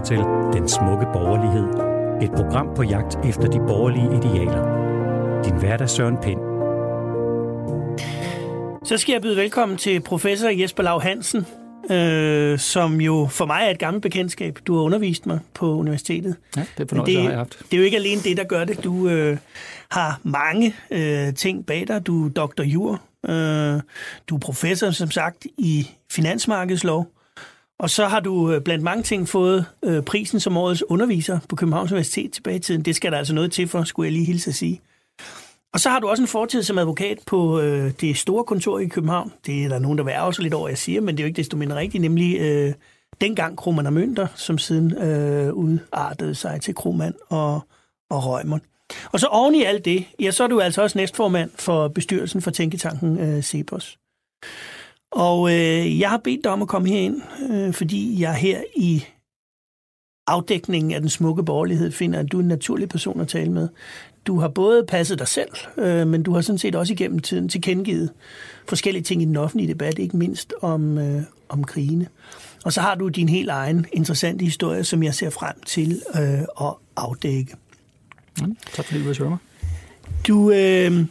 lytter til Den Smukke Borgerlighed. Et program på jagt efter de borgerlige idealer. Din hverdag Søren Pind. Så skal jeg byde velkommen til professor Jesper Lav Hansen, øh, som jo for mig er et gammelt bekendtskab. Du har undervist mig på universitetet. Ja, det er fornøjelse, det, har jeg haft. Det er jo ikke alene det, der gør det. Du øh, har mange øh, ting bag dig. Du er doktor jur. Øh, du er professor, som sagt, i finansmarkedslov. Og så har du øh, blandt mange ting fået øh, prisen som årets underviser på Københavns Universitet tilbage i tiden. Det skal der altså noget til for, skulle jeg lige hilse at sige. Og så har du også en fortid som advokat på øh, det store kontor i København. Det er der nogen, der vil ærge sig lidt over, jeg siger, men det er jo ikke desto mindre rigtigt, nemlig øh, dengang Kroman og Mønter, som siden øh, udartede sig til Kroman og, og Røgmund. Og så oven i alt det, ja, så er du altså også næstformand for bestyrelsen for Tænketanken øh, Cepos. Og øh, jeg har bedt dig om at komme herind, øh, fordi jeg her i afdækningen af den smukke borgerlighed finder, at du er en naturlig person at tale med. Du har både passet dig selv, øh, men du har sådan set også igennem tiden tilkendegivet forskellige ting i den offentlige debat, ikke mindst om, øh, om krigene. Og så har du din helt egen interessante historie, som jeg ser frem til øh, at afdække. Ja, tak fordi du vil mig. Du, øh,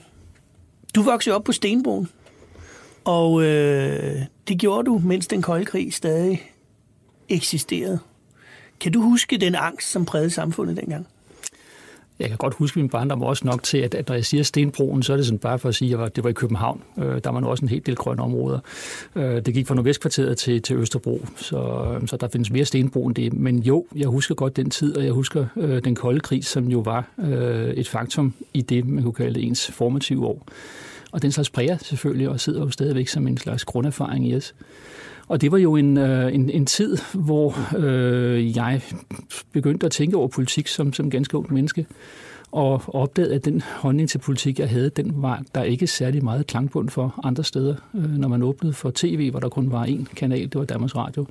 du voksede op på Stenbroen, og øh, det gjorde du, mens den kolde krig stadig eksisterede. Kan du huske den angst, som prægede samfundet dengang? Jeg kan godt huske min barndom også nok til, at, at når jeg siger Stenbroen, så er det sådan bare for at sige, at var, det var i København. Øh, der var nu også en helt del grønne områder. Øh, det gik fra Nordvestkvarteret til, til Østerbro, så, øhm, så der findes mere Stenbro end det. Men jo, jeg husker godt den tid, og jeg husker øh, den kolde krig, som jo var øh, et faktum i det, man kunne kalde ens formative år. Og den slags præger selvfølgelig, og sidder jo stadigvæk som en slags grunderfaring i os. Og det var jo en, øh, en, en tid, hvor øh, jeg begyndte at tænke over politik som, som ganske ung menneske, og opdagede, at den holdning til politik, jeg havde, den var der ikke særlig meget klangbund for andre steder. Øh, når man åbnede for tv, hvor der kun var én kanal, det var Danmarks Radio,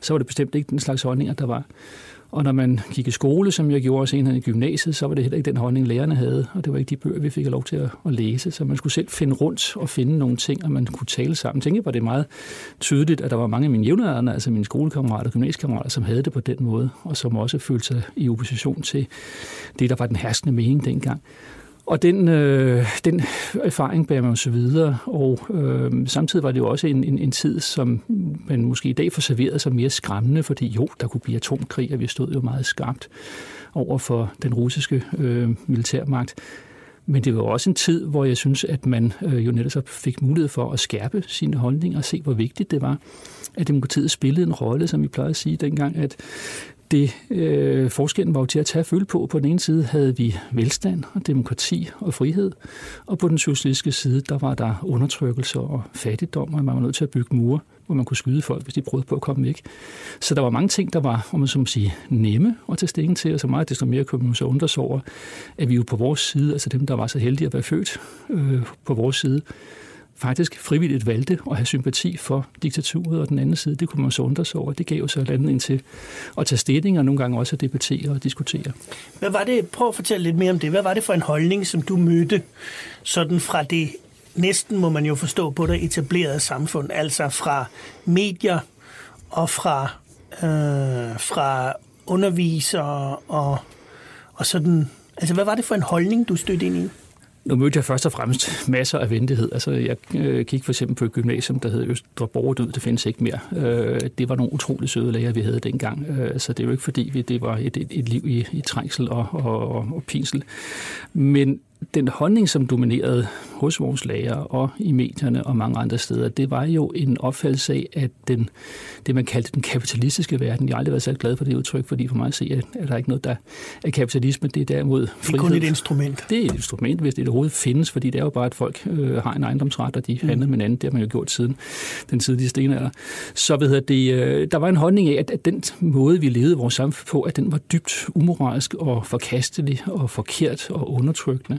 så var det bestemt ikke den slags holdninger, der var. Og når man gik i skole, som jeg gjorde senere i gymnasiet, så var det heller ikke den holdning, lærerne havde, og det var ikke de bøger, vi fik lov til at, at læse. Så man skulle selv finde rundt og finde nogle ting, og man kunne tale sammen. Jeg tænker, var det meget tydeligt, at der var mange af mine jævnaldrende, altså mine skolekammerater og gymnasiekammerater, som havde det på den måde, og som også følte sig i opposition til det, der var den herskende mening dengang. Og den, øh, den erfaring bærer man så videre, og øh, samtidig var det jo også en, en, en tid, som man måske i dag får serveret som mere skræmmende, fordi jo, der kunne blive atomkrig, og vi stod jo meget skarpt over for den russiske øh, militærmagt. Men det var også en tid, hvor jeg synes, at man øh, jo netop fik mulighed for at skærpe sine holdninger og se, hvor vigtigt det var, at demokratiet spillede en rolle, som vi plejede at sige dengang, at det øh, forskellen var jo til at tage følge på. På den ene side havde vi velstand og demokrati og frihed, og på den socialistiske side, der var der undertrykkelse og fattigdom, og man var nødt til at bygge mure, hvor man kunne skyde folk, hvis de prøvede på at komme væk. Så der var mange ting, der var, om man så må sige, nemme at tage stilling til, og så meget desto mere kunne man så undre sig over, at vi jo på vores side, altså dem, der var så heldige at være født øh, på vores side, faktisk frivilligt valgte at have sympati for diktaturet, og den anden side, det kunne man så undre sig over. Det gav jo så ind til at tage stilling, og nogle gange også at debattere og diskutere. Hvad var det, prøv at fortælle lidt mere om det. Hvad var det for en holdning, som du mødte sådan fra det næsten, må man jo forstå på det, etablerede samfund, altså fra medier og fra, øh, fra undervisere og, og sådan. Altså, hvad var det for en holdning, du stødte ind i? Nu mødte jeg først og fremmest masser af ventighed. Altså, jeg øh, kiggede for eksempel på et gymnasium, der hed Østre Borgerdød. Det findes ikke mere. Øh, det var nogle utrolig søde læger, vi havde dengang. Øh, så det er jo ikke fordi, vi, det var et, et, et liv i, i trængsel og, og, og pinsel. Men den holdning, som dominerede hos vores læger og i medierne og mange andre steder, det var jo en opfattelse af, at den, det, man kaldte den kapitalistiske verden, jeg har aldrig været så glad for det udtryk, fordi for mig at se, at, at der ikke noget, der er kapitalisme, det er derimod frihed. Det er kun et instrument. Det er et instrument, hvis det overhovedet findes, fordi det er jo bare, at folk øh, har en ejendomsret, og de mm. handler med hinanden. Det har man jo gjort siden den tidlige stenalder. Så ved det, øh, der var en holdning af, at, at den måde, vi levede vores samfund på, at den var dybt umoralsk og forkastelig og forkert og undertrykkende.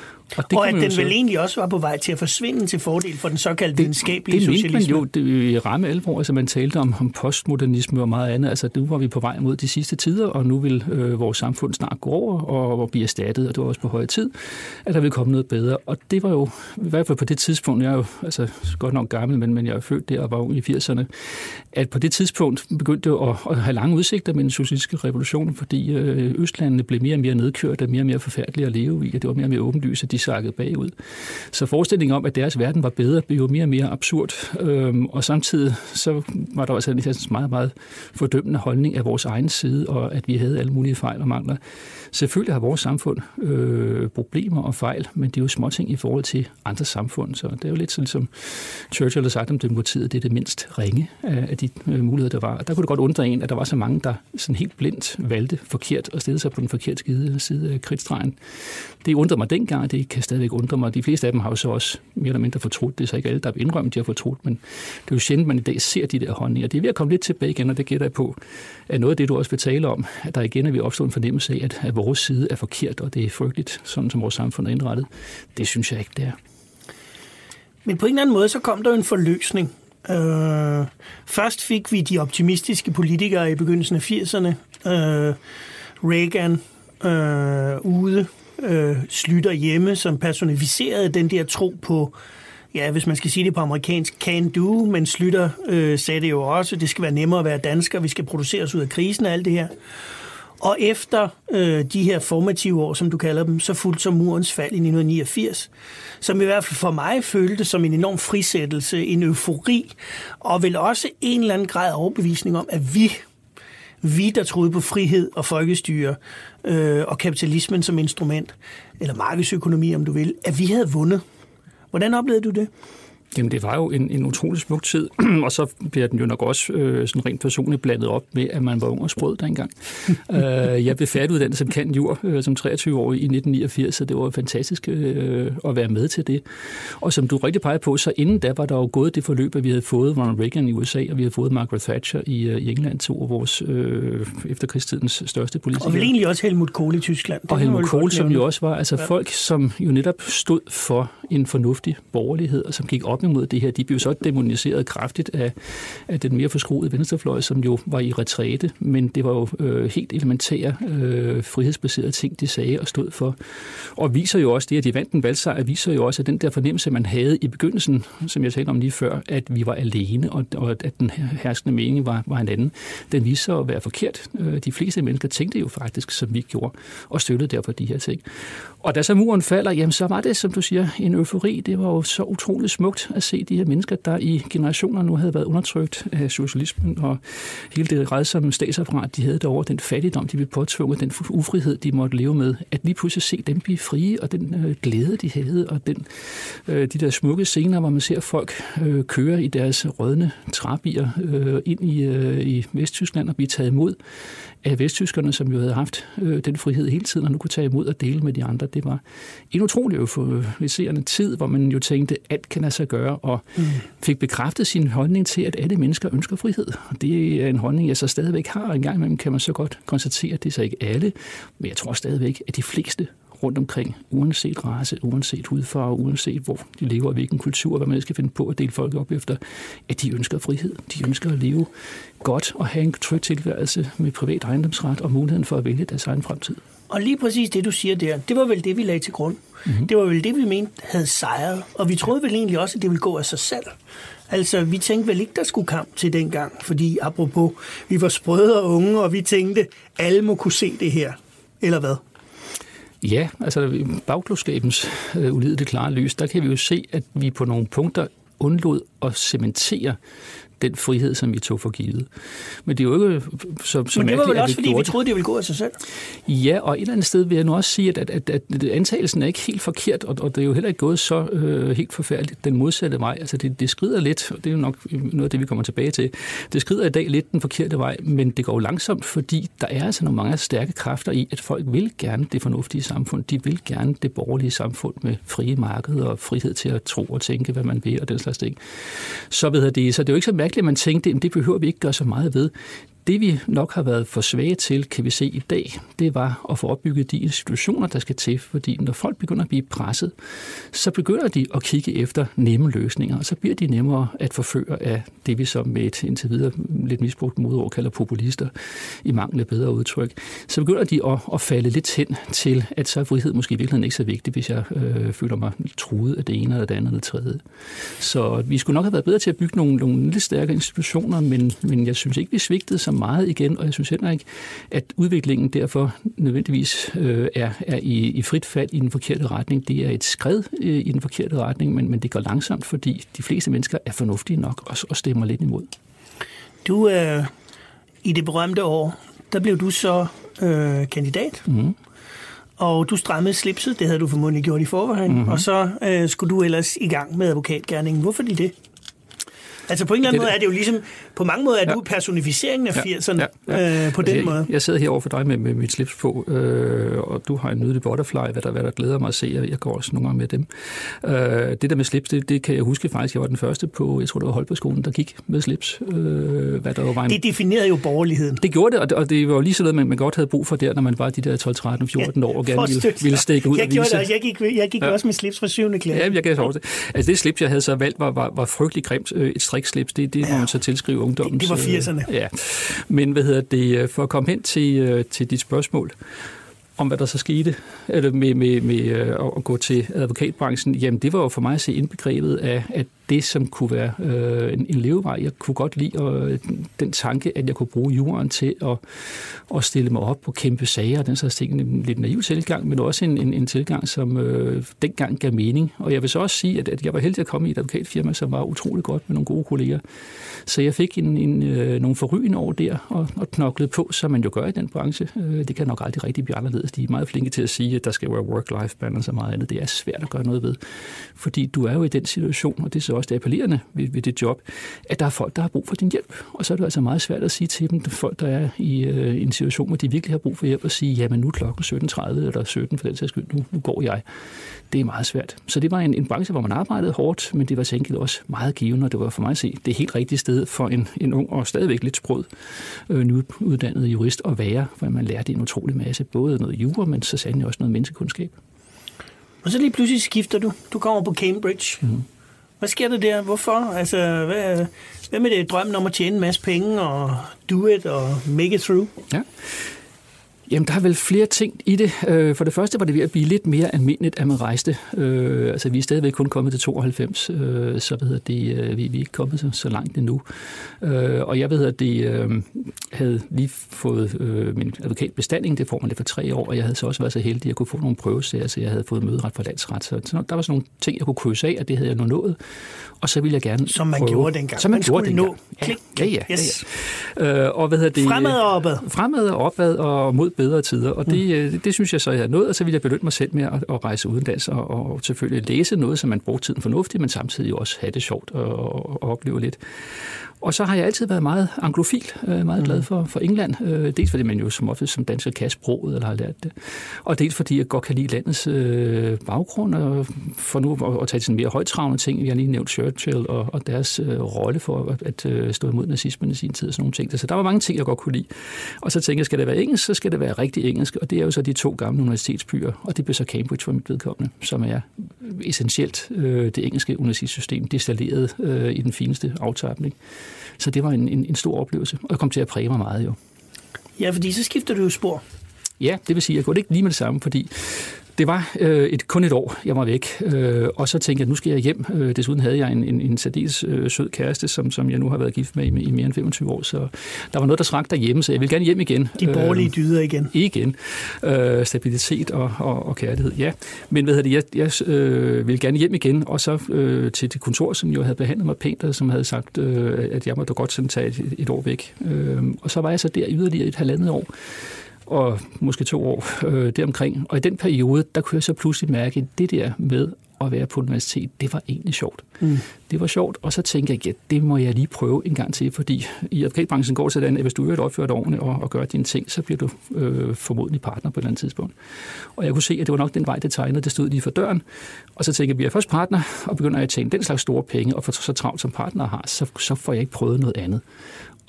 Og, det og at den vel egentlig også var på vej til at forsvinde til fordel for den såkaldte det, videnskabelige det socialisme. Det man jo det, i ramme alvor, altså man talte om, om postmodernisme og meget andet. Altså nu var vi på vej mod de sidste tider, og nu vil øh, vores samfund snart gå over og, og blive erstattet, og det var også på høje tid, at der ville komme noget bedre. Og det var jo, i hvert fald på det tidspunkt, jeg er jo altså, godt nok gammel, men, men jeg er født der og var ung i 80'erne, at på det tidspunkt begyndte det at, at have lange udsigter med den socialistiske revolution, fordi øh, Østlandene blev mere og mere nedkørt og mere og mere forfærdelige at leve i, og det var mere og mere åbenlyst, at de sakkede bagud. Så forestillingen om, at deres verden var bedre, blev jo mere og mere absurd, øhm, og samtidig så var der også en meget, meget fordømmende holdning af vores egen side, og at vi havde alle mulige fejl og mangler. Selvfølgelig har vores samfund øh, problemer og fejl, men det er jo småting i forhold til andre samfund, så det er jo lidt sådan, som Churchill har sagt om demokratiet, det er det mindst ringe af de øh, muligheder, der var. Der kunne det godt undre en, at der var så mange, der sådan helt blindt valgte forkert og stillede sig på den forkerte side af kridtstregen. Det undrede mig dengang, det kan stadigvæk undre mig. De fleste af dem har jo så også mere eller mindre fortrudt. Det er så ikke alle, der har indrømt, de har fortrudt, men det er jo sjældent, man i dag ser de der holdninger. Det er ved at komme lidt tilbage igen, og det gætter jeg på, at noget af det, du også vil tale om, at der igen er vi opstået en fornemmelse af, at, at vores side er forkert, og det er frygteligt, sådan som vores samfund er indrettet. Det synes jeg ikke, det er. Men på en eller anden måde, så kom der en forløsning. Øh, først fik vi de optimistiske politikere i begyndelsen af 80'erne. Øh, Reagan øh, ude, øh, Slytter hjemme, som personificerede den der tro på, ja, hvis man skal sige det på amerikansk, can do, men Slytter øh, sagde det jo også, det skal være nemmere at være dansker, vi skal producere os ud af krisen og alt det her. Og efter øh, de her formative år, som du kalder dem, så fulgte så murens fald i 1989, som i hvert fald for mig følte som en enorm frisættelse, en eufori, og vel også en eller anden grad af overbevisning om, at vi, vi der troede på frihed og folkestyre øh, og kapitalismen som instrument, eller markedsøkonomi om du vil, at vi havde vundet. Hvordan oplevede du det? Jamen, det var jo en, en utrolig smuk tid, og så bliver den jo nok også øh, sådan rent personligt blandet op med, at man var ung og sprød dengang. øh, jeg blev færdiguddannet som kant jur øh, som 23 år i 1989, så det var fantastisk øh, at være med til det. Og som du rigtig peger på, så inden da var der jo gået det forløb, at vi havde fået Ronald Reagan i USA, og vi havde fået Margaret Thatcher i, øh, i England, to af vores øh, efterkrigstidens største politikere. Og vel egentlig også Helmut Kohl i Tyskland. Det og Helmut Kohl, som jo også var altså ja. folk, som jo netop stod for en fornuftig borgerlighed, og som gik op imod det her. De blev så demoniseret kraftigt af, af den mere forskruede venstrefløj, som jo var i retræte, men det var jo øh, helt elementære øh, frihedsbaserede ting, de sagde og stod for. Og viser jo også det, at de vandt en valgsejr, viser jo også, at den der fornemmelse, man havde i begyndelsen, som jeg talte om lige før, at vi var alene, og, og at den herskende mening var, var en anden, den viser sig at være forkert. Øh, de fleste mennesker tænkte jo faktisk, som vi gjorde, og støttede derfor de her ting. Og da så muren falder, jamen så var det, som du siger, en eufori. Det var jo så utroligt smukt at se de her mennesker, der i generationer nu havde været undertrykt af socialismen og hele det redsomme statsapparat, de havde derovre, den fattigdom, de blev påtvunget, den ufrihed, de måtte leve med, at lige pludselig se dem blive frie, og den øh, glæde, de havde, og den, øh, de der smukke scener, hvor man ser folk øh, køre i deres rødne træbier øh, ind i, øh, i Vesttyskland og blive taget imod af vesttyskerne, som jo havde haft øh, den frihed hele tiden, og nu kunne tage imod og dele med de andre. Det var en utrolig euforiserende tid, hvor man jo tænkte, alt kan lade sig gøre, og mm. fik bekræftet sin holdning til, at alle mennesker ønsker frihed. Og det er en holdning, jeg så stadigvæk har, og en gang imellem kan man så godt konstatere, at det er så ikke alle, men jeg tror stadigvæk, at de fleste rundt omkring, uanset race, uanset hudfarve, uanset hvor de lever og hvilken kultur, hvad man skal finde på at dele folk op efter, at de ønsker frihed. De ønsker at leve godt og have en tryg tilværelse med privat ejendomsret og muligheden for at vælge deres egen fremtid. Og lige præcis det, du siger der, det var vel det, vi lagde til grund. Mm-hmm. Det var vel det, vi mente havde sejret. Og vi troede vel egentlig også, at det ville gå af sig selv. Altså, vi tænkte vel ikke, der skulle kamp til dengang, fordi apropos, vi var sprøde og unge, og vi tænkte, alle må kunne se det her. Eller hvad? Ja, altså bagklodskabens øh, ulideligt klare lys, der kan vi jo se, at vi på nogle punkter undlod at cementere den frihed, som vi tog for givet. Men det er jo ikke så, så Men det var vel også, fordi vi troede, det ville gå af sig selv? Ja, og et eller andet sted vil jeg nu også sige, at, at, at, at antagelsen er ikke helt forkert, og, og det er jo heller ikke gået så øh, helt forfærdeligt den modsatte vej. Altså det, det skrider lidt, og det er jo nok noget af det, vi kommer tilbage til. Det skrider i dag lidt den forkerte vej, men det går langsomt, fordi der er altså nogle mange stærke kræfter i, at folk vil gerne det fornuftige samfund. De vil gerne det borgerlige samfund med frie markeder og frihed til at tro og tænke, hvad man vil og den slags ting. Så, ved det, så det er jo ikke så mærkeligt, at man tænkte, at det behøver vi ikke gøre så meget ved det vi nok har været for svage til, kan vi se i dag, det var at få opbygget de institutioner, der skal til. Fordi når folk begynder at blive presset, så begynder de at kigge efter nemme løsninger, og så bliver de nemmere at forføre af det, vi som med et indtil videre lidt misbrugt modord kalder populister, i mangel af bedre udtryk. Så begynder de at, at falde lidt hen til, at så er frihed måske i virkeligheden ikke så vigtig, hvis jeg øh, føler mig truet af det ene eller det andet eller det tredje. Så vi skulle nok have været bedre til at bygge nogle, nogle lidt stærkere institutioner, men, men jeg synes ikke, vi svigtede så meget igen, og jeg synes heller ikke, at udviklingen derfor nødvendigvis øh, er, er i, i frit fald i den forkerte retning. Det er et skred øh, i den forkerte retning, men, men det går langsomt, fordi de fleste mennesker er fornuftige nok og, og stemmer lidt imod. Du, øh, i det berømte år, der blev du så øh, kandidat. Mm. Og du strammede slipset, det havde du formodentlig gjort i forvejen, mm-hmm. og så øh, skulle du ellers i gang med advokatgærningen. Hvorfor lige det? Altså på en eller anden det, måde er det jo ligesom, på mange måder er ja. du personificeringen af 80'erne ja, ja, ja. Øh, på den jeg, måde. Jeg sidder her for dig med, med mit slips på, øh, og du har en nydelig butterfly, hvad der, hvad der glæder mig at se, og jeg går også nogle gange med dem. Øh, det der med slips, det, det kan jeg huske faktisk, jeg var den første på, jeg tror det var skolen, der gik med slips. Øh, hvad der var en... Det definerede jo borgerligheden. Det gjorde det, og det, og det var lige sådan noget, man, man godt havde brug for der, når man var de der 12, 13, 14 ja, år, og gerne ville, ville stikke ud jeg og vise. Det også. Jeg gik, jeg gik ja. også med slips fra 7. klasse. Ja, jeg kan også det. Altså det slips, jeg havde så valgt, var, var, var frygtelig grimt. Øh, et strikslips, det, det ja man så tilskrive ungdommen. Det, det var 80'erne. Ja. Men hvad hedder det, øh, for at komme hen til, øh, til dit spørgsmål, om hvad der så skete eller med, med, med øh, at gå til advokatbranchen, jamen det var jo for mig at se indbegrebet af, at det, som kunne være øh, en, en levevej. Jeg kunne godt lide og, øh, den tanke, at jeg kunne bruge jorden til at, at stille mig op på kæmpe sager, og den slags ting. En lidt naiv tilgang, men også en, en, en tilgang, som øh, dengang gav mening. Og jeg vil så også sige, at, at jeg var heldig at komme i et advokatfirma, som var utrolig godt med nogle gode kolleger. Så jeg fik en, en, øh, nogle forrygende år der, og, og knoklede på, som man jo gør i den branche. Øh, det kan nok aldrig rigtig blive anderledes. De er meget flinke til at sige, at der skal være work-life balance og meget andet. Det er svært at gøre noget ved, fordi du er jo i den situation, og det er så også det appellerende ved, ved det job, at der er folk, der har brug for din hjælp. Og så er det altså meget svært at sige til dem, folk, der er i øh, en situation, hvor de virkelig har brug for hjælp, at sige, jamen nu er klokken 17.30 eller 17 for den sags skyld, nu, nu går jeg. Det er meget svært. Så det var en, en branche, hvor man arbejdede hårdt, men det var tænkeligt også meget givende, og det var for mig at se det helt rigtige sted for en, en ung og stadigvæk lidt sprød øh, nyuddannet jurist at være, for man lærte en utrolig masse, både noget jura, men så sandelig også noget menneskekundskab. Og så lige pludselig skifter du. Du kommer på Cambridge. Mm. Hvad sker der der? Hvorfor? Altså, hvad, hvad med det drømmen om at tjene en masse penge og do it og make it through? Ja. Jamen, der er vel flere ting i det. Øh, for det første var det ved at blive lidt mere almindeligt, at man rejste. Øh, altså, vi er stadigvæk kun kommet til 92, øh, så ved det, vi, vi er ikke kommet så, så langt endnu. Og jeg ved, at det havde lige fået min advokatbestanding, det får man det for tre år, og jeg havde så også været så heldig, at jeg kunne få nogle prøvesager, så jeg havde fået møderet for landsret. Så der var sådan nogle ting, jeg kunne krydse af, og det havde jeg nu nået. Og så ville jeg gerne Som man prøve. gjorde dengang. Som man, man gjorde dengang. Nå. Klik. Ja, ja, ja. Yes. ja, ja. Og hvad hedder det? Fremad og opad. Fremad og opad og mod bedre tider, og det, mm. det synes jeg så, jeg har nået, og så vil jeg belønne mig selv med at, at rejse udenlands og, og selvfølgelig læse noget, som man bruger tiden fornuftigt, men samtidig også have det sjovt og, og, og opleve lidt. Og så har jeg altid været meget anglofil, øh, meget glad mm. for, for England. Øh, dels fordi man jo som ofte som dansker kan sproget, eller har lært det. Og dels fordi jeg godt kan lide landets øh, baggrund, og for nu at, at tage sådan mere højtravende ting. Vi har lige nævnt Churchill og, og deres øh, rolle for at, at stå imod nazismen i sin tid og sådan nogle ting. Så der var mange ting, jeg godt kunne lide. Og så tænkte jeg, skal det være engelsk, så skal det være rigtig engelsk. Og det er jo så de to gamle universitetsbyer, og det bliver så Cambridge for mit vedkommende, som er essentielt øh, det engelske universitetssystem, destilleret øh, i den fineste aftapning. Så det var en, en, en stor oplevelse, og det kom til at præge mig meget jo. Ja, fordi så skifter du jo spor. Ja, det vil sige, at jeg går det ikke lige med det samme, fordi det var øh, et, kun et år, jeg var væk, øh, og så tænkte jeg, at nu skal jeg hjem. Øh, desuden havde jeg en, en, en særdeles øh, sød kæreste, som, som jeg nu har været gift med i, i mere end 25 år, så der var noget, der trak derhjemme, så jeg vil gerne hjem igen. De borgerlige øh, dyder igen. Igen. Øh, stabilitet og, og, og kærlighed, ja. Men hvad det, jeg, jeg øh, ville gerne hjem igen, og så øh, til det kontor, som jo havde behandlet mig pænt, og som havde sagt, øh, at jeg måtte godt sådan tage et, et år væk. Øh, og så var jeg så der yderligere et halvandet år og måske to år øh, deromkring. Og i den periode, der kunne jeg så pludselig mærke, at det der med at være på universitet, det var egentlig sjovt. Mm. Det var sjovt, og så tænkte jeg, ja, det må jeg lige prøve en gang til, fordi i advokatbranchen går det sådan, at hvis du er opført ordentligt og, og gør dine ting, så bliver du øh, formodentlig partner på et eller andet tidspunkt. Og jeg kunne se, at det var nok den vej, det tegnede, det stod lige for døren. Og så tænkte jeg, at vi er først partner, og begynder jeg at tjene den slags store penge, og for så travlt som partner har, så, så får jeg ikke prøvet noget andet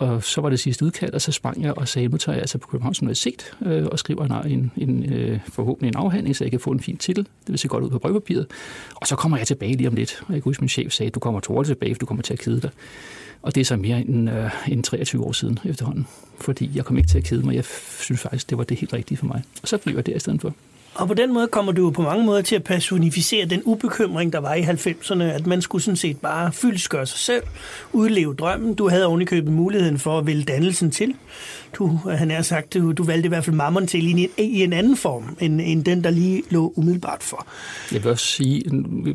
og så var det sidste udkald, og så sprang jeg og sagde, nu tager jeg altså på Københavns Universitet øh, og skriver en, en, en øh, forhåbentlig en afhandling, så jeg kan få en fin titel. Det vil se godt ud på brevpapiret. Og så kommer jeg tilbage lige om lidt. Og jeg kan huske, min chef sagde, du kommer to tilbage, for du kommer til at kede dig. Og det er så mere end, øh, end 23 år siden efterhånden. Fordi jeg kom ikke til at kede mig. Jeg synes faktisk, det var det helt rigtige for mig. Og så blev jeg der i stedet for. Og på den måde kommer du på mange måder til at personificere den ubekymring, der var i 90'erne, at man skulle sådan set bare fyldskøre sig selv, udleve drømmen. Du havde ovenikøbet muligheden for at vælge dannelsen til. Du, han har sagt, du, du valgte i hvert fald mammon til i en, i en anden form, end, end den, der lige lå umiddelbart for. Jeg vil også sige,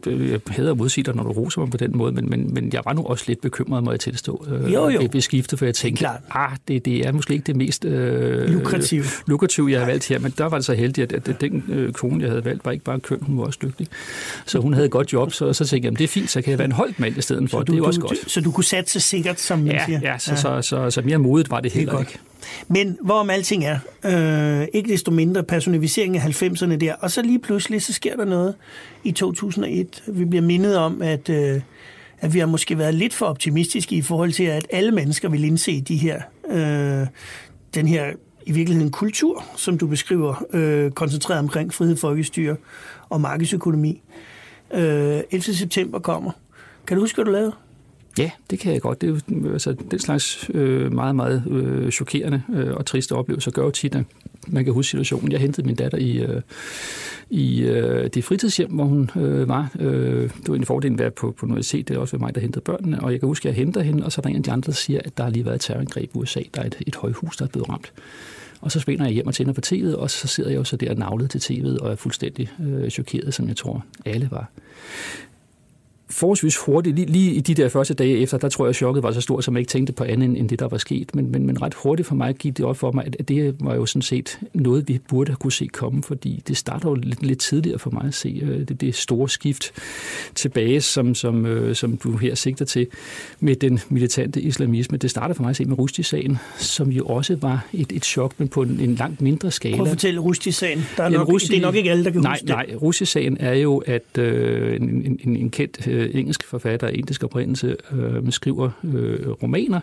jeg hader at modsige dig, når du roser mig på den måde, men, men, men jeg var nu også lidt bekymret, må jeg tilstå. Øh, jo, jo. Det skifte, for jeg tænkte, ah, det, det er måske ikke det mest øh, lukrative. lukrative, jeg har valgt her, men der var det så heldigt, at, at den øh, kone, jeg havde valgt, var ikke bare køn, hun var også dygtig. Så hun havde et godt job, så, så tænkte jeg, det er fint, så kan jeg være en holdt mand i stedet for. Så du, det er du, også godt. Så du kunne satse sikkert, som man ja, siger? Ja, så, ja. Så, så, så, så mere modigt var det heller det ikke. Men hvorom alting er, øh, ikke desto mindre personificering af 90'erne der, og så lige pludselig, så sker der noget i 2001. Vi bliver mindet om, at, øh, at vi har måske været lidt for optimistiske i forhold til, at alle mennesker vil indse de her, øh, den her i virkeligheden kultur, som du beskriver, øh, koncentreret omkring frihed, folkestyre og markedsøkonomi. Øh, 11. september kommer. Kan du huske, hvad du lavede? Ja, det kan jeg godt. Det er jo altså, den slags øh, meget, meget øh, chokerende øh, og triste oplevelser gør jo tit, at man kan huske situationen. Jeg hentede min datter i, øh, i øh, det fritidshjem, hvor hun øh, var. Øh, det var en fordel at være på, på universitet. Det er også mig, der hentede børnene. Og jeg kan huske, at jeg henter hende, og så er der en af de andre, der siger, at der har lige været et terrorangreb i USA. Der er et, et højhus, der er blevet ramt. Og så springer jeg hjem og tænder på tv'et, og så sidder jeg jo så der navlet til tv'et og er fuldstændig øh, chokeret, som jeg tror alle var forholdsvis hurtigt, lige, lige i de der første dage efter, der tror jeg, at chokket var så stort, som jeg ikke tænkte på andet end det, der var sket. Men, men, men ret hurtigt for mig gik det op for mig, at det var jo sådan set noget, vi burde have kunne se komme, fordi det starter jo lidt, lidt tidligere for mig at se øh, det, det store skift tilbage, som, som, øh, som du her sigter til med den militante islamisme. Det starter for mig at se med Rushdie-sagen, som jo også var et, et chok, men på en, en langt mindre skala. Prøv at fortælle Rushdie-sagen. Der er nok, Rushdie, det er nok ikke alle, der kan nej, huske det. Nej, Rushdie-sagen er jo, at øh, en, en, en kendt øh, engelsk forfatter af indisk oprindelse øh, skriver øh, romaner,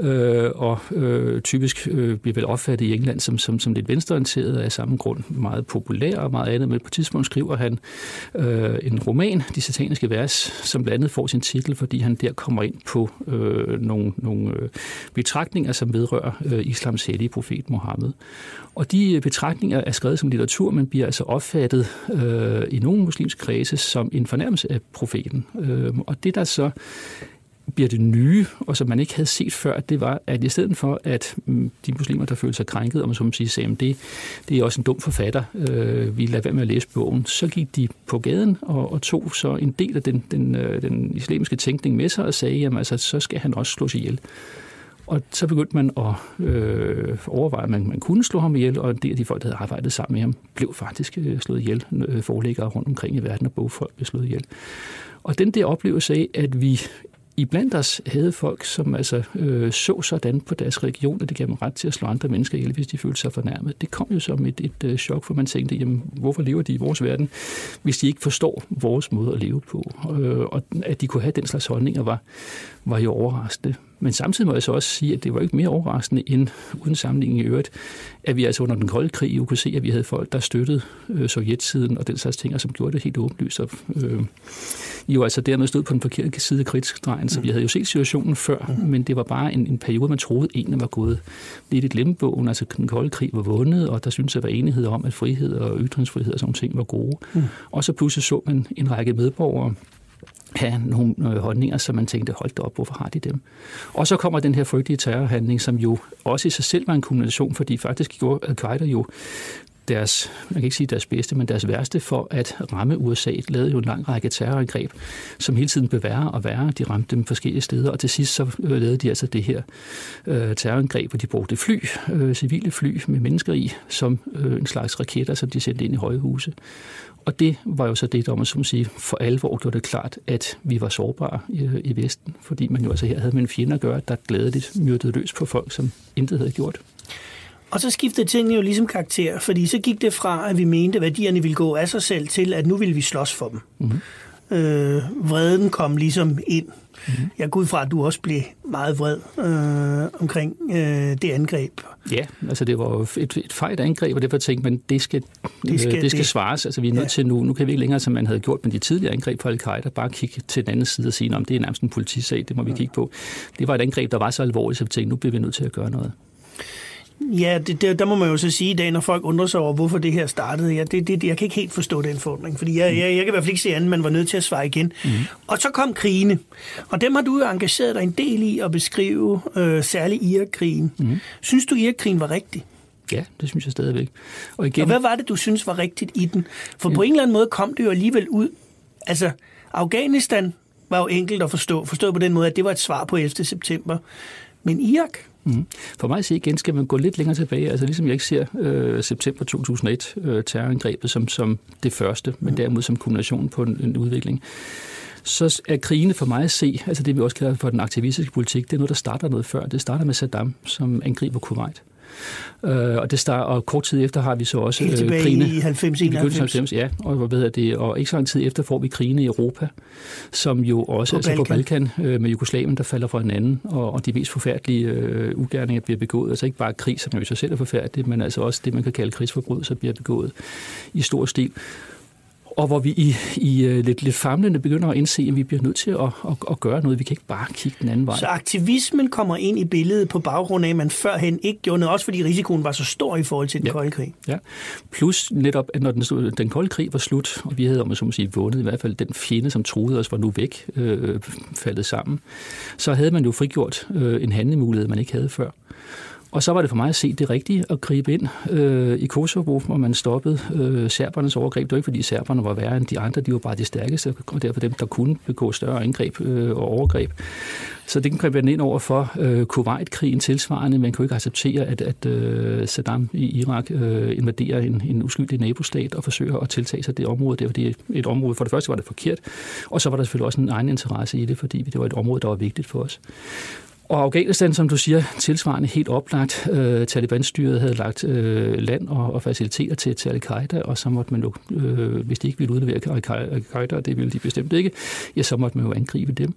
øh, og øh, typisk øh, bliver vel opfattet i England som, som, som lidt venstreorienteret af samme grund, meget populær og meget andet, men på et tidspunkt skriver han øh, en roman, De sataniske vers, som blandt andet får sin titel, fordi han der kommer ind på øh, nogle, nogle øh, betragtninger, som vedrører øh, islams hellige profet Mohammed. Og de øh, betragtninger er skrevet som litteratur, men bliver altså opfattet øh, i nogle muslimske kredse som en fornærmelse af profeten. Øh, og det, der så bliver det nye, og som man ikke havde set før, det var, at i stedet for, at mm, de muslimer, der følte sig krænket, om som sige, sagde, det, det er også en dum forfatter, øh, vi lader være med at læse bogen, så gik de på gaden og, og tog så en del af den, den, øh, den islamiske tænkning med sig og sagde, jamen altså, så skal han også slås ihjel. Og så begyndte man at øh, overveje, at man, man kunne slå ham ihjel, og en del af de folk, der havde arbejdet sammen med ham, blev faktisk øh, slået ihjel. Øh, rundt omkring i verden og bogfolk blev slået ihjel. Og den der oplevelse af, at vi i blandt os havde folk, som altså øh, så sådan på deres religion, at det gav dem ret til at slå andre mennesker ihjel, hvis de følte sig fornærmet. Det kom jo som et, et øh, chok, for man tænkte, jamen, hvorfor lever de i vores verden, hvis de ikke forstår vores måde at leve på? Øh, og at de kunne have den slags holdninger, var, var jo overraskende. Men samtidig må jeg så også sige, at det var ikke mere overraskende end, uden sammenligning i øvrigt, at vi altså under den kolde krig jo kunne se, at vi havde folk, der støttede øh, sovjetsiden og den slags ting, og som gjorde det helt åbenlyst. Og, øh, jo altså dermed stod på den forkerte side af kritisk drejen, så vi havde jo set situationen før, mm. men det var bare en, en periode, man troede egentlig var gået lidt i glemmebogen. Altså den kolde krig var vundet, og der syntes at være enighed om, at frihed og ytringsfrihed og sådan ting var gode. Mm. Og så pludselig så man en række medborgere, have nogle øh, holdninger, som man tænkte, hold da op, hvorfor har de dem? Og så kommer den her frygtelige terrorhandling, som jo også i sig selv var en kombination, fordi faktisk gjorde Al-Qaida jo deres, man kan ikke sige deres bedste, men deres værste for at ramme USA. Lavede jo en lang række terrorangreb, som hele tiden blev værre og værre. De ramte dem forskellige steder, og til sidst så øh, lavede de altså det her øh, terrorangreb, hvor de brugte fly, øh, civile fly med mennesker i, som øh, en slags raketter, som de sendte ind i højhuse. Og det var jo så det, der man som sige, for alvor gjorde det klart, at vi var sårbare i, i Vesten, fordi man jo altså her havde med en fjende at gøre, der glædeligt myrdede løs på folk, som intet havde gjort. Og så skiftede tingene jo ligesom karakter, fordi så gik det fra, at vi mente, at værdierne ville gå af sig selv, til at nu ville vi slås for dem. Mm-hmm. Øh, vreden kom ligesom ind. Mm-hmm. Jeg går ud fra, at du også blev meget vred øh, omkring øh, det angreb. Ja, altså det var et, et fejt angreb, og derfor tænkte man, det skal, det skal, øh, det skal det. svares. Altså vi er nødt ja. til nu, nu kan vi ikke længere, som man havde gjort med de tidligere angreb fra Al-Qaida, bare kigge til den anden side og sige, om det er nærmest en politisag, det må vi kigge på. Det var et angreb, der var så alvorligt, så vi tænkte, nu bliver vi nødt til at gøre noget. Ja, det, det, der må man jo så sige i dag, når folk undrer sig over, hvorfor det her startede. Ja, det, det, jeg kan ikke helt forstå den fordring, fordi jeg, jeg, jeg kan i hvert fald ikke se andet, man var nødt til at svare igen. Mm. Og så kom krigene, og dem har du jo engageret dig en del i at beskrive, øh, særligt Irakkrigen. Mm. Synes du, Irakkrigen var rigtig? Ja, det synes jeg stadigvæk. Og, igen, og hvad var det, du synes var rigtigt i den? For ja. på en eller anden måde kom det jo alligevel ud. Altså, Afghanistan var jo enkelt at forstå. Forstået på den måde, at det var et svar på 11. september. Men Irak, Mm. For mig at se igen, skal man gå lidt længere tilbage. Altså ligesom jeg ikke ser øh, september 2001 øh, terrorangrebet som, som det første, men mm. derimod som kombination på en, en udvikling så er krigene for mig at se, altså det vi også kalder for den aktivistiske politik, det er noget, der starter noget før. Det starter med Saddam, som angriber Kuwait. Øh, og, det start, og kort tid efter har vi så også Helt øh, krigene. i 90, 91. 90, ja, og, hvad hedder det, og ikke så lang tid efter får vi krigene i Europa, som jo også på altså Balkan. på Balkan øh, med Jugoslavien, der falder fra hinanden, og, og de mest forfærdelige øh, ugerninger bliver begået. Altså ikke bare krig, som jo i sig selv er forfærdeligt, men altså også det, man kan kalde krigsforbrydelser, bliver begået i stor stil og hvor vi i, i uh, lidt, lidt famlende begynder at indse, at vi bliver nødt til at, at, at gøre noget. Vi kan ikke bare kigge den anden vej. Så aktivismen kommer ind i billedet på baggrund af, at man førhen ikke gjorde noget, også fordi risikoen var så stor i forhold til den ja. kolde krig. Ja, plus netop, at når den, den kolde krig var slut, og vi havde, om man så må sige, vundet, i hvert fald den fjende, som troede os, var nu væk, øh, faldet sammen, så havde man jo frigjort øh, en handlemulighed, man ikke havde før. Og så var det for mig at se det rigtige at gribe ind øh, i Kosovo, hvor man stoppede øh, serbernes overgreb. Det var ikke, fordi serberne var værre end de andre, de var bare de stærkeste, og derfor dem, der kunne begå større angreb øh, og overgreb. Så det kan greb ind over for øh, Kuwait-krigen tilsvarende. Man kunne ikke acceptere, at, at øh, Saddam i Irak øh, invaderer en, en uskyldig nabostat og forsøger at tiltage sig det område. Det var det et område, for det første var det forkert, og så var der selvfølgelig også en egen interesse i det, fordi det var et område, der var vigtigt for os. Og Afghanistan, som du siger, tilsvarende helt oplagt. Øh, Taliban-styret havde lagt øh, land og, og faciliteter til, til al-Qaida, og så måtte man jo, øh, hvis de ikke ville udlevere al-Qaida, og det ville de bestemt ikke, ja, så måtte man jo angribe dem.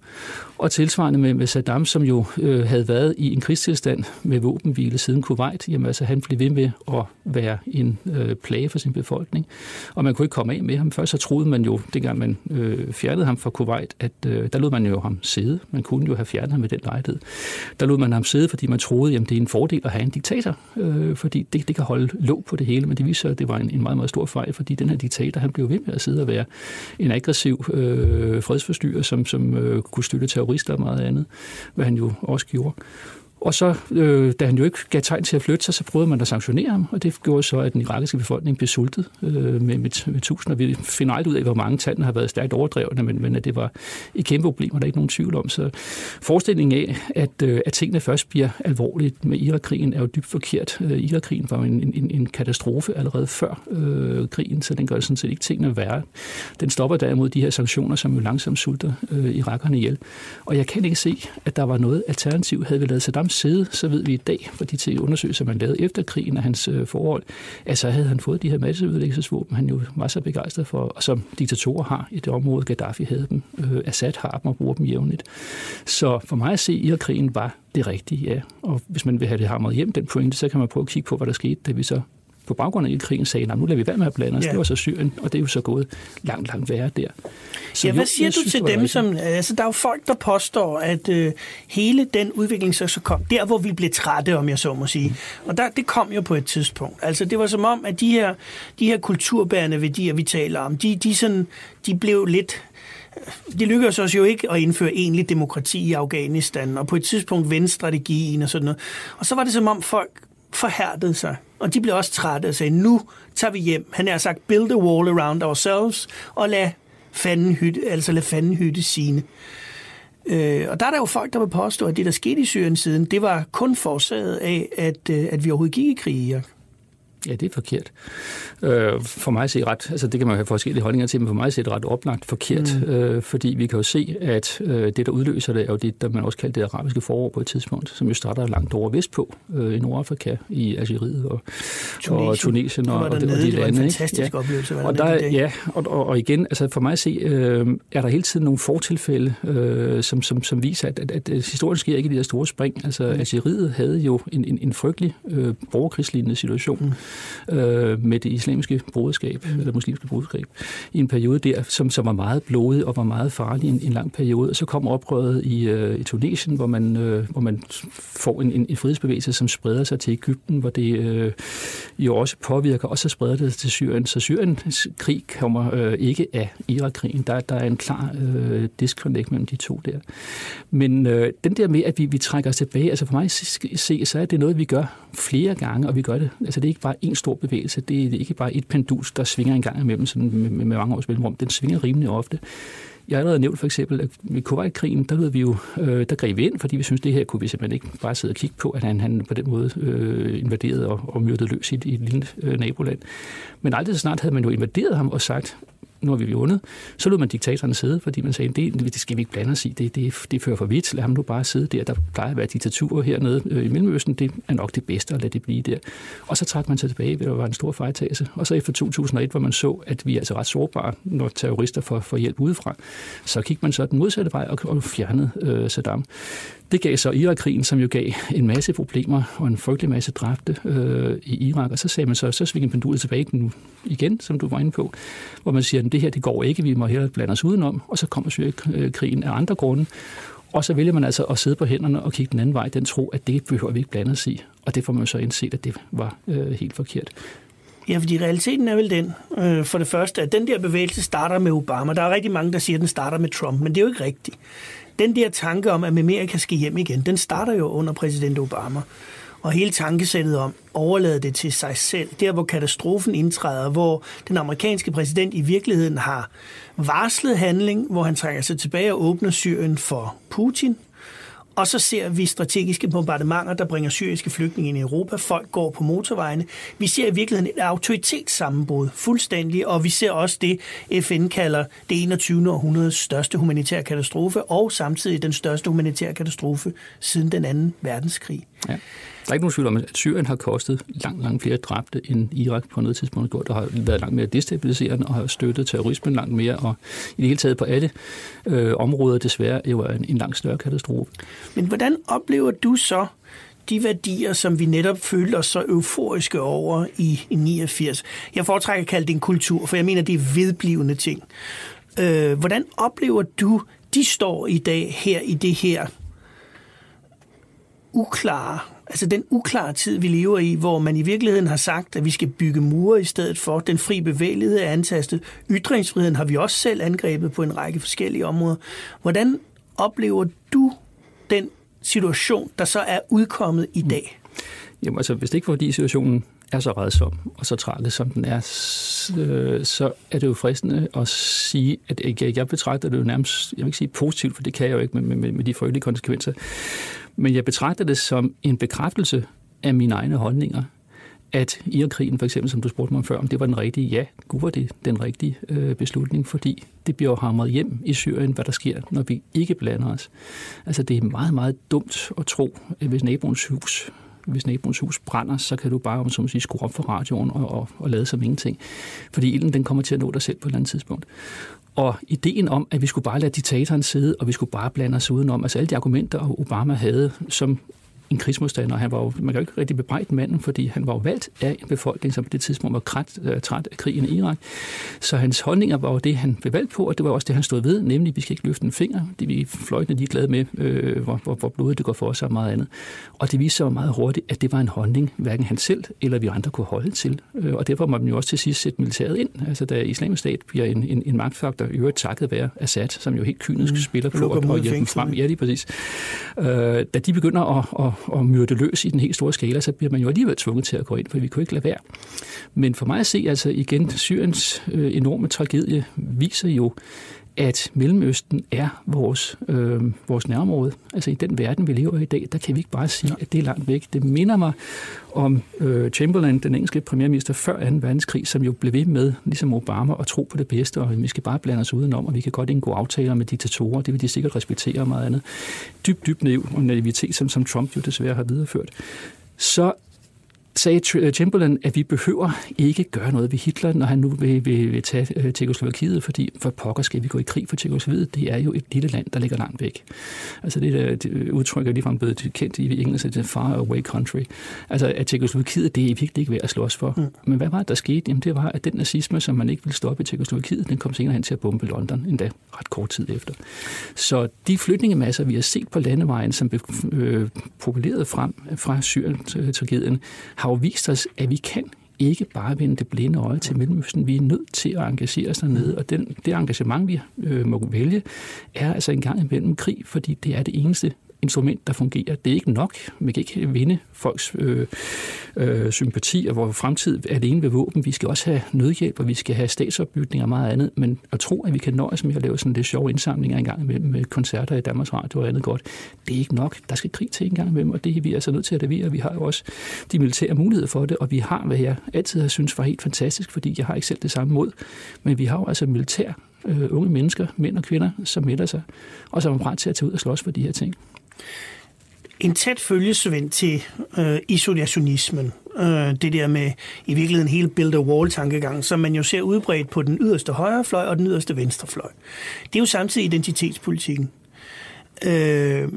Og tilsvarende med, med Saddam, som jo øh, havde været i en krigstilstand med våbenhvile siden Kuwait, jamen altså han blev ved med at være en øh, plage for sin befolkning, og man kunne ikke komme af med ham. Først så troede man jo, dengang man øh, fjernede ham fra Kuwait, at øh, der lod man jo ham sidde. Man kunne jo have fjernet ham med den lejlighed der lod man ham sidde, fordi man troede, at det er en fordel at have en diktator, øh, fordi det, det kan holde låg på det hele, men det viser sig, at det var en, en meget, meget stor fejl, fordi den her diktator, han blev ved med at sidde og være en aggressiv øh, fredsforstyrrer, som, som øh, kunne støtte terrorister og meget andet, hvad han jo også gjorde. Og så, øh, da han jo ikke gav tegn til at flytte sig, så prøvede man at sanktionere ham, og det gjorde så, at den irakiske befolkning blev sultet øh, med, med, med tusinder. Vi finder aldrig ud af, hvor mange tallene har været stærkt overdrevne, men, men at det var et kæmpe problem, og der er ikke nogen tvivl om. Så forestillingen af, at, øh, at tingene først bliver alvorligt med Irakkrigen, er jo dybt forkert. Øh, Irakkrigen var jo en, en, en katastrofe allerede før øh, krigen, så den gør sådan set ikke tingene værre. Den stopper derimod de her sanktioner, som jo langsomt sulter øh, irakerne ihjel. Og jeg kan ikke se, at der var noget alternativ. Havde vi lavet Saddam side, så ved vi i dag, fra de til undersøgelser, man lavede efter krigen af hans øh, forhold, at så havde han fået de her masseudlæggelsesvåben, han jo var så begejstret for, og som diktatorer har i det område, Gaddafi havde dem, øh, Assad har dem og bruger dem jævnligt. Så for mig at se, at krigen var det rigtige, ja. Og hvis man vil have det hamret hjem, den pointe, så kan man prøve at kigge på, hvad der skete, da vi så på baggrund af krigen sagde, nu lader vi være med at blande os. Ja. Det var så Syrien, og det er jo så gået langt, langt værre der. Så ja, hvad siger jo, du synes, til dem, som... Altså, der er jo folk, der påstår, at øh, hele den udvikling så, så kom der, hvor vi blev trætte, om jeg så må sige. Mm. Og der, det kom jo på et tidspunkt. Altså, det var som om, at de her, de her kulturbærende værdier, vi taler om, de, de, sådan, de blev lidt det lykkedes os jo ikke at indføre egentlig demokrati i Afghanistan, og på et tidspunkt vende strategien og sådan noget. Og så var det som om folk forhærdede sig. Og de blev også trætte og sagde, nu tager vi hjem. Han har sagt, build a wall around ourselves, og lad fanden hytte, altså lad fanden hytte sine. Øh, og der er der jo folk, der vil påstå, at det, der skete i Syrien siden, det var kun forårsaget af, at, øh, at vi overhovedet gik i krig i Irak. Ja, det er forkert. Øh, for mig at se ret, altså det kan man have forskellige holdninger til, men for mig at se det ret oplagt forkert, mm. øh, fordi vi kan jo se, at øh, det, der udløser det, er jo det, der man også kalder det arabiske forår på et tidspunkt, som jo starter langt over vestpå, øh, i Nordafrika, i Algeriet og Tunesien, og, Tunesien og, og, og, de lande. Det var en fantastisk ja. oplevelse. Og der, ja, og, og, og igen, altså for mig at se, øh, er der hele tiden nogle fortilfælde, øh, som, som, som viser, at, at, at, at historien sker ikke i de der store spring. Altså mm. Algeriet havde jo en, en, en frygtelig øh, borgerkrigslignende situation. Mm. Øh, med det islamiske broderskab, mm. eller muslimske broderskab, i en periode der, som, som var meget blodig og var meget farlig i en, en lang periode. Og så kom oprøret i, øh, i Tunesien, hvor man, øh, hvor man får en, en, en frihedsbevægelse, som spreder sig til Ægypten, hvor det øh, jo også påvirker, og så spreder det til Syrien. Så Syriens krig kommer øh, ikke af Irak-krigen. Der, der er en klar øh, disconnect mellem de to der. Men øh, den der med, at vi, vi trækker os tilbage, altså for mig se, så er det noget, vi gør flere gange, og vi gør det. Altså det er ikke bare en stor bevægelse. Det er ikke bare et pendul, der svinger en gang imellem sådan med, med, med mange års mellemrum. Den svinger rimelig ofte. Jeg har allerede nævnt for eksempel, at med Kuwait-krigen, der, vi jo, øh, der greb vi ind, fordi vi synes, det her kunne vi simpelthen ikke bare sidde og kigge på, at han, han på den måde øh, invaderede og, og myrdede løs i, i et lille øh, naboland. Men aldrig så snart havde man jo invaderet ham og sagt, nu har vi vundet, så lod man diktatoren sidde, fordi man sagde, det, det skal vi ikke blande os i, det, det, det fører for vidt, lad ham nu bare sidde der, der plejer at være diktatur hernede øh, i Mellemøsten, det er nok det bedste at lade det blive der. Og så trak man sig tilbage, det var en stor fejltagelse. Og så efter 2001, hvor man så, at vi er altså ret sårbare, når terrorister får, får hjælp udefra, så gik man så den modsatte vej og, og fjernede øh, Saddam. Det gav så Irak-krigen, som jo gav en masse problemer og en frygtelig masse dræbte øh, i Irak. Og så sagde man så, så svinger pendulet tilbage nu igen, som du var inde på, hvor man siger, at det her det går ikke, vi må hellere blande os udenom. Og så kommer Syriakrigen af andre grunde. Og så vælger man altså at sidde på hænderne og kigge den anden vej, den tro, at det behøver vi ikke blande os i. Og det får man så indset, at det var øh, helt forkert. Ja, fordi realiteten er vel den, øh, for det første, at den der bevægelse starter med Obama. Der er rigtig mange, der siger, at den starter med Trump, men det er jo ikke rigtigt den der tanke om, at Amerika skal hjem igen, den starter jo under præsident Obama. Og hele tankesættet om overlade det til sig selv, der hvor katastrofen indtræder, hvor den amerikanske præsident i virkeligheden har varslet handling, hvor han trækker sig tilbage og åbner Syrien for Putin, og så ser vi strategiske bombardementer, der bringer syriske flygtninge ind i Europa. Folk går på motorvejene. Vi ser i virkeligheden et autoritetssammenbrud fuldstændig, og vi ser også det, FN kalder det 21. århundredes største humanitære katastrofe, og samtidig den største humanitære katastrofe siden den anden verdenskrig. Ja. Der er ikke nogen tvivl om, at Syrien har kostet langt, langt flere dræbte end Irak på noget tidspunkt gjort, der har været langt mere destabiliserende og har støttet terrorismen langt mere, og i det hele taget på alle øh, områder desværre jo er en, en langt større katastrofe. Men hvordan oplever du så de værdier, som vi netop følte os så euforiske over i, i 89? Jeg foretrækker at kalde det en kultur, for jeg mener, det er vedblivende ting. Øh, hvordan oplever du, de står i dag her i det her uklare altså den uklare tid, vi lever i, hvor man i virkeligheden har sagt, at vi skal bygge mure i stedet for. Den fri bevægelighed er antastet. Ytringsfriheden har vi også selv angrebet på en række forskellige områder. Hvordan oplever du den situation, der så er udkommet i dag? Mm. Jamen altså, hvis det ikke var fordi situationen er så redsom og så tragisk, som den er, øh, så er det jo fristende at sige, at jeg betragter det jo nærmest, jeg vil ikke sige positivt, for det kan jeg jo ikke med, med, med de frygtelige konsekvenser, men jeg betragter det som en bekræftelse af mine egne holdninger, at Irakkrigen, for eksempel, som du spurgte mig før, om det var den rigtige, ja, gud var det den rigtige øh, beslutning, fordi det bliver hamret hjem i Syrien, hvad der sker, når vi ikke blander os. Altså, det er meget, meget dumt at tro, at hvis naboens hus hvis naboens hus brænder, så kan du bare, om som sige, skrue op for radioen og, og, og lade som ingenting. Fordi ilden, den kommer til at nå dig selv på et eller andet tidspunkt. Og ideen om, at vi skulle bare lade diktatoren sidde, og vi skulle bare blande os udenom, altså alle de argumenter, Obama havde, som en krigsmodstander. Han var jo, man kan jo ikke rigtig bebrejde manden, fordi han var jo valgt af en befolkning, som på det tidspunkt var krat, uh, træt af krigen i Irak. Så hans holdninger var jo det, han blev valgt på, og det var også det, han stod ved, nemlig, at vi skal ikke løfte en finger. Det vi fløjtende de er glade med, øh, hvor, hvor, hvor blodet det går for os og meget andet. Og det viste sig meget hurtigt, at det var en holdning, hverken han selv eller vi andre kunne holde til. Øh, og derfor må man jo også til sidst sætte militæret ind. Altså da islamisk stat bliver en, en, en magtfaktor, i øvrigt takket være Assad, som jo helt kynisk mm. spiller på at, at hjælpe dem frem. Ja, lige præcis. Øh, da de begynder at, at, at myrde løs i den helt store skala, så bliver man jo alligevel tvunget til at gå ind, for vi kunne ikke lade være. Men for mig at se, altså igen, Syriens øh, enorme tragedie viser jo, at Mellemøsten er vores, øh, vores nærområde. Altså i den verden, vi lever i i dag, der kan vi ikke bare sige, at det er langt væk. Det minder mig om øh, Chamberlain, den engelske premierminister før 2. verdenskrig, som jo blev ved med, ligesom Obama, at tro på det bedste, og vi skal bare blande os udenom, og vi kan godt indgå aftaler med diktatorer, det vil de sikkert respektere og meget andet. Dybt, dybt naiv og naivitet, som, som Trump jo desværre har videreført. Så sagde øh, Chamberlain, at vi behøver ikke gøre noget ved Hitler, når han nu vil, vil, vil tage uh, Tjekoslovakiet, fordi for pokker skal vi gå i krig for Tjekoslovakiet. Det er jo et lille land, der ligger langt væk. Altså det, der, det udtryk er ligefrem blevet kendt i engelsk, det er far away country. Altså at Tjekoslovakiet, det er virkelig ikke værd at slås for. Mm. Men hvad var det, der skete? Jamen det var, at den nazisme, som man ikke ville stoppe i Tjekoslovakiet, den kom senere hen til at bombe London, endda ret kort tid efter. Så de flytningemasser, vi har set på landevejen, som blev øh, populeret frem fra Syrien-tragedien, har jo vist os, at vi kan ikke bare vende det blinde øje til Mellemøsten. Vi er nødt til at engagere os dernede, og den, det engagement, vi øh, må vælge, er altså en gang imellem krig, fordi det er det eneste instrument, der fungerer. Det er ikke nok. Man kan ikke vinde folks øh, øh, sympati og vores fremtid alene ved våben. Vi skal også have nødhjælp, og vi skal have statsopbygning og meget andet. Men at tro, at vi kan nøjes med at lave sådan lidt sjove indsamlinger en gang imellem med koncerter i Danmarks Radio og andet godt, det er ikke nok. Der skal krig til en gang imellem, og det er vi altså nødt til at levere. Vi har jo også de militære muligheder for det, og vi har, hvad jeg altid har synes var helt fantastisk, fordi jeg har ikke selv det samme mod, men vi har jo altså militær øh, unge mennesker, mænd og kvinder, som melder sig, og som er parat til at tage ud og slås for de her ting en tæt følgesvend til øh, isolationismen. Øh, det der med i virkeligheden hele build a wall-tankegang, som man jo ser udbredt på den yderste højre fløj og den yderste venstre fløj. Det er jo samtidig identitetspolitikken. Øh,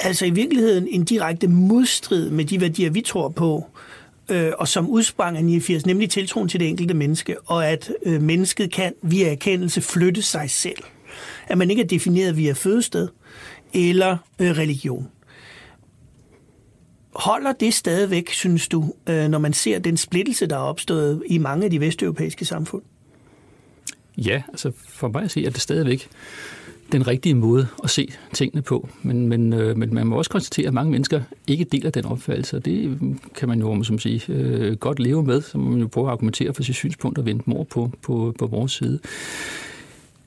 altså i virkeligheden en direkte modstrid med de værdier, vi tror på, øh, og som udsprang af 89, nemlig tiltroen til det enkelte menneske, og at øh, mennesket kan via erkendelse flytte sig selv. At man ikke er defineret via fødested, eller øh, religion. Holder det stadigvæk, synes du, øh, når man ser den splittelse, der er opstået i mange af de vesteuropæiske samfund? Ja, altså for mig at se, er det stadigvæk den rigtige måde at se tingene på. Men, men, øh, men man må også konstatere, at mange mennesker ikke deler den opfattelse, og det kan man jo som sige, øh, godt leve med, så man jo prøve at argumentere for sit synspunkt og vende dem over på, på, på vores side.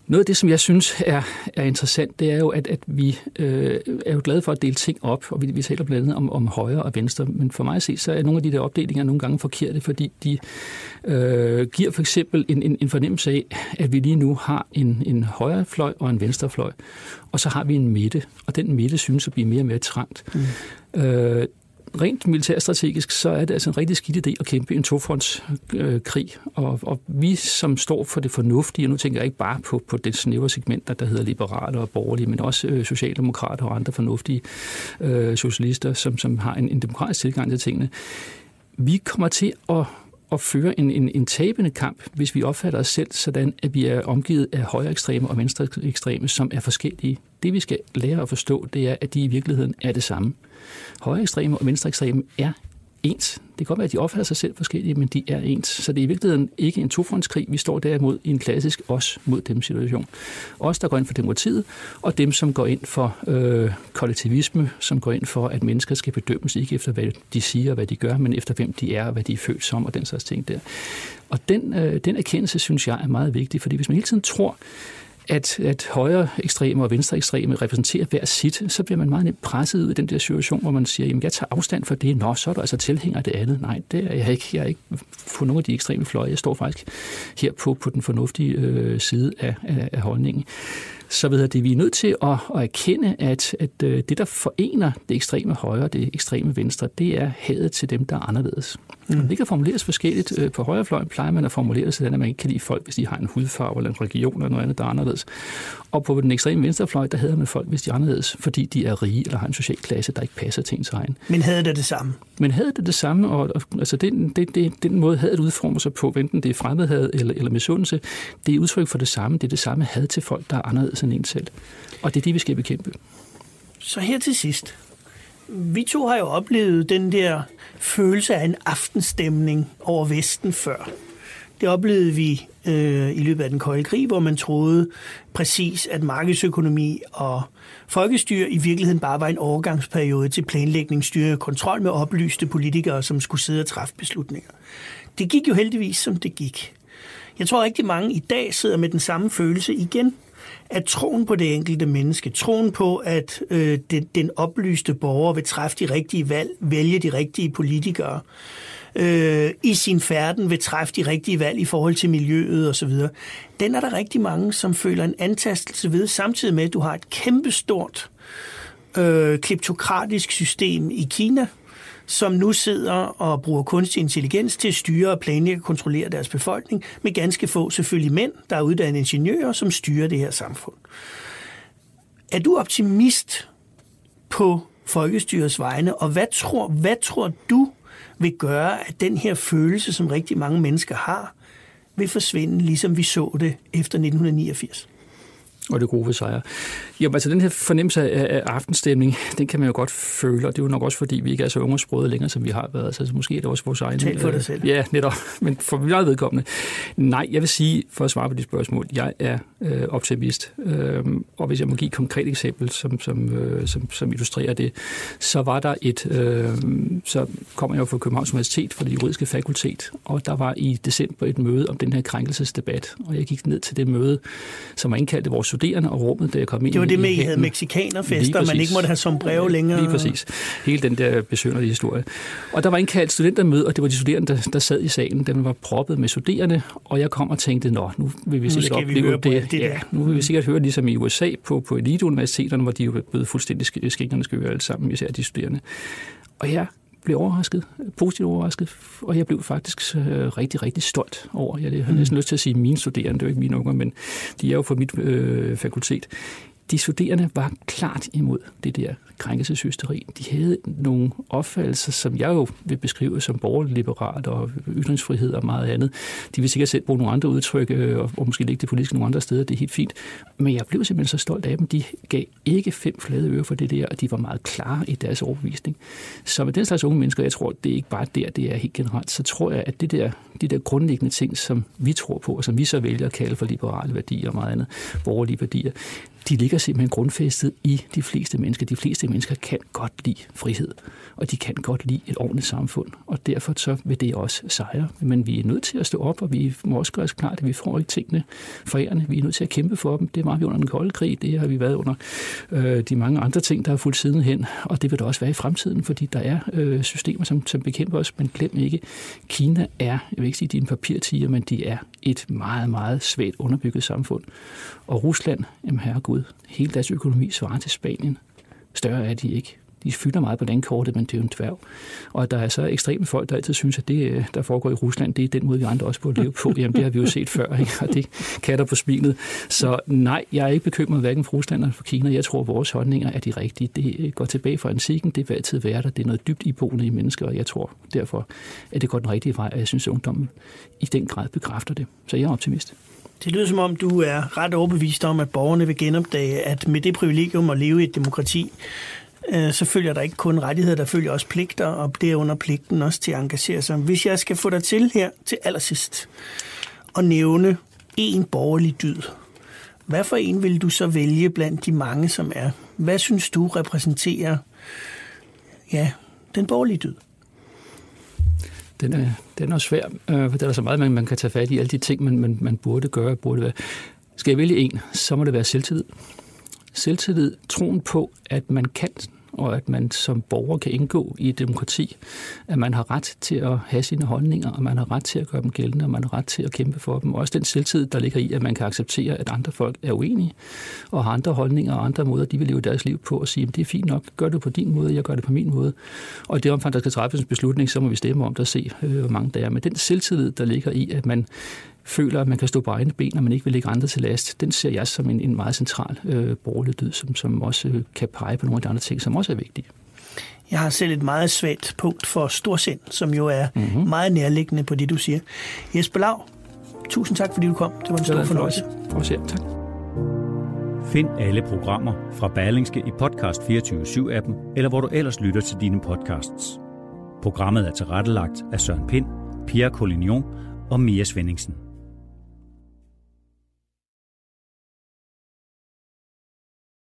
Noget af det, som jeg synes er, er interessant, det er jo, at, at vi øh, er jo glade for at dele ting op, og vi, vi taler blandt andet om, om højre og venstre, men for mig at se, så er nogle af de der opdelinger nogle gange forkerte, fordi de øh, giver for eksempel en, en, en fornemmelse af, at vi lige nu har en, en højre fløj og en venstre fløj, og så har vi en midte, og den midte synes at blive mere og mere trængt. Mm. Øh, rent militærstrategisk, så er det altså en rigtig skidt idé at kæmpe en tofrontskrig. Og, og vi, som står for det fornuftige, og nu tænker jeg ikke bare på, på det snævre segment, der hedder liberale og borgerlige, men også øh, socialdemokrater og andre fornuftige øh, socialister, som, som har en, en demokratisk tilgang til tingene. Vi kommer til at at føre en, en, en tabende kamp, hvis vi opfatter os selv sådan, at vi er omgivet af højre ekstreme og venstre ekstreme, som er forskellige. Det vi skal lære at forstå, det er, at de i virkeligheden er det samme. Højre ekstreme og venstre ekstreme er ens. Det kan godt være, at de opfatter sig selv forskellige, men de er ens. Så det er i virkeligheden ikke en tofrontskrig. Vi står derimod i en klassisk os mod dem situation. Os, der går ind for demokratiet, og dem, som går ind for øh, kollektivisme, som går ind for, at mennesker skal bedømmes ikke efter, hvad de siger og hvad de gør, men efter, hvem de er og hvad de er født som og den slags ting der. Og den, øh, den erkendelse, synes jeg, er meget vigtig, fordi hvis man hele tiden tror, at, at højre ekstreme og venstre ekstreme repræsenterer hver sit, så bliver man meget nemt presset ud i den der situation, hvor man siger, jamen jeg tager afstand for det, nå, så er du altså tilhænger af det andet. Nej, det er jeg ikke. Jeg er ikke på nogle af de ekstreme fløje. Jeg står faktisk her på, på den fornuftige øh, side af, af, af holdningen så ved det, vi er nødt til at, at erkende, at, at øh, det, der forener det ekstreme højre og det ekstreme venstre, det er hadet til dem, der er anderledes. Mm. Det kan formuleres forskelligt. Øh, på højrefløjen plejer man at formulere det sådan, at man ikke kan lide folk, hvis de har en hudfarve eller en religion eller noget andet, der er anderledes. Og på den ekstreme venstrefløj, der hader man folk, hvis de er anderledes, fordi de er rige eller har en social klasse, der ikke passer til ens egen. Men havde det det samme? Men havde det det samme, og, og altså den, det, det, den måde hadet udformer sig på, enten det er fremmedhad eller, eller misundelse, det er udtryk for det samme. Det er det samme had til folk, der er anderledes end en selv. Og det er det, vi skal bekæmpe. Så her til sidst. Vi to har jo oplevet den der følelse af en aftenstemning over Vesten før. Det oplevede vi øh, i løbet af den kolde krig, hvor man troede præcis, at markedsøkonomi og folkestyre i virkeligheden bare var en overgangsperiode til planlægning, styre og kontrol med oplyste politikere, som skulle sidde og træffe beslutninger. Det gik jo heldigvis, som det gik. Jeg tror rigtig mange i dag sidder med den samme følelse igen at troen på det enkelte menneske, troen på, at øh, den, den oplyste borger vil træffe de rigtige valg, vælge de rigtige politikere, øh, i sin færden vil træffe de rigtige valg i forhold til miljøet osv., den er der rigtig mange, som føler en antastelse ved, samtidig med, at du har et kæmpestort øh, kleptokratisk system i Kina, som nu sidder og bruger kunstig intelligens til at styre og planlægge og kontrollere deres befolkning, med ganske få selvfølgelig mænd, der er uddannede ingeniører, som styrer det her samfund. Er du optimist på folkestyrets vegne, og hvad tror, hvad tror du vil gøre, at den her følelse, som rigtig mange mennesker har, vil forsvinde, ligesom vi så det efter 1989? og det gode ved sejre. Jo, altså den her fornemmelse af, af aftenstemning, den kan man jo godt føle, og det er jo nok også fordi, vi ikke er så unge og sprøde længere, som vi har været. Altså, måske er det også vores egen... Tal for dig selv. Ja, netop. Men for mig vedkommende. Nej, jeg vil sige, for at svare på de spørgsmål, jeg er øh, optimist. Øhm, og hvis jeg må give et konkret eksempel, som, som, øh, som, som illustrerer det, så var der et... Øh, så kommer jeg jo fra Københavns Universitet, for det juridiske fakultet, og der var i december et møde om den her krænkelsesdebat, og jeg gik ned til det møde, som var indkaldt af vores studerende og rummet, da jeg kom ind var det med, I havde mexikanerfester, man ikke måtte have som brev længere. Lige præcis. Hele den der besønderlige historie. Og der var indkaldt studentermøde, og det var de studerende, der, der sad i salen. Den var proppet med studerende, og jeg kom og tænkte, nå, nu vil vi sikkert opleve det. det ja, nu vil vi sikkert høre ligesom i USA på, på eliteuniversiteterne, hvor de jo blevet fuldstændig skængerne skøre alle sammen, især de studerende. Og jeg blev overrasket, positivt overrasket, og jeg blev faktisk øh, rigtig, rigtig stolt over, jeg har næsten mm. lyst til at sige mine studerende, det er jo ikke mine unger, men de er jo fra mit øh, fakultet. De studerende var klart imod det der krænkelseshysteri. De havde nogle opfattelser, som jeg jo vil beskrive som borgerliberalt og ytringsfrihed og meget andet. De vil sikkert selv bruge nogle andre udtryk, øh, og måske lægge det politisk nogle andre steder, det er helt fint. Men jeg blev simpelthen så stolt af dem. De gav ikke fem flade øre for det der, og de var meget klare i deres overbevisning. Så med den slags unge mennesker, jeg tror, det er ikke bare der, det er helt generelt, så tror jeg, at det der, de der grundlæggende ting, som vi tror på, og som vi så vælger at kalde for liberale værdier og meget andet, borgerlige værdier, de ligger simpelthen grundfæstet i de fleste mennesker. De fleste mennesker kan godt lide frihed, og de kan godt lide et ordentligt samfund, og derfor så vil det også sejre. Men vi er nødt til at stå op, og vi må også gøre os klart, at vi får ikke tingene forærende. Vi er nødt til at kæmpe for dem. Det var vi under den kolde krig, det har vi været under øh, de mange andre ting, der har fulgt siden hen, og det vil der også være i fremtiden, fordi der er øh, systemer, som, som bekæmper os, men glem ikke, Kina er, jeg vil ikke sige, de er en papirtiger, men de er et meget, meget svagt underbygget samfund. Og Rusland, jamen herregud, hele deres økonomi svarer til Spanien. Større er de ikke. De fylder meget på landkortet, men det er jo en tværv. Og der er så ekstreme folk, der altid synes, at det, øh, der foregår i Rusland, det er den måde, vi andre også burde leve på. Jamen, det har vi jo set før, ikke? og det katter på smilet. Så nej, jeg er ikke bekymret hverken for Rusland eller for Kina. Jeg tror, at vores holdninger er de rigtige. Det øh, går tilbage fra antikken, det vil altid være der. Det er noget dybt iboende i mennesker, og jeg tror derfor, at det går den rigtige vej, og jeg synes, at ungdommen i den grad bekræfter det. Så jeg er optimist. Det lyder som om, du er ret overbevist om, at borgerne vil genopdage, at med det privilegium at leve i et demokrati, øh, så følger der ikke kun rettigheder, der følger også pligter, og det er under pligten også til at engagere sig. Hvis jeg skal få dig til her til allersidst og nævne en borgerlig dyd, hvad for en vil du så vælge blandt de mange, som er? Hvad synes du repræsenterer ja, den borgerlige dyd? Den er, den er svær, øh, for der er så meget, man, man kan tage fat i. Alle de ting, man, man, man burde gøre, burde være. Skal jeg vælge en, så må det være selvtillid. Selvtillid, troen på, at man kan og at man som borger kan indgå i et demokrati, at man har ret til at have sine holdninger, og man har ret til at gøre dem gældende, og man har ret til at kæmpe for dem. Også den selvtid, der ligger i, at man kan acceptere, at andre folk er uenige, og har andre holdninger og andre måder, de vil leve deres liv på, og sige, at det er fint nok, gør det på din måde, jeg gør det på min måde. Og i det omfang, der skal træffes en beslutning, så må vi stemme om det og se, øh, hvor mange der er. Men den selvtillid, der ligger i, at man føler, at man kan stå på egne ben, og man ikke vil lægge andre til last, den ser jeg som en, en meget central øh, borgerlig dyd, som, som også øh, kan pege på nogle af de andre ting, som også er vigtige. Jeg har selv et meget svagt punkt for storsind, som jo er mm-hmm. meget nærliggende på det, du siger. Jesper Lav, tusind tak, fordi du kom. Det var en stor fornøjelse. Også ja, tak. Find alle programmer fra Berlingske i Podcast 24-7-appen, eller hvor du ellers lytter til dine podcasts. Programmet er tilrettelagt af Søren Pind, Pia Collignon og Mia Svendingsen.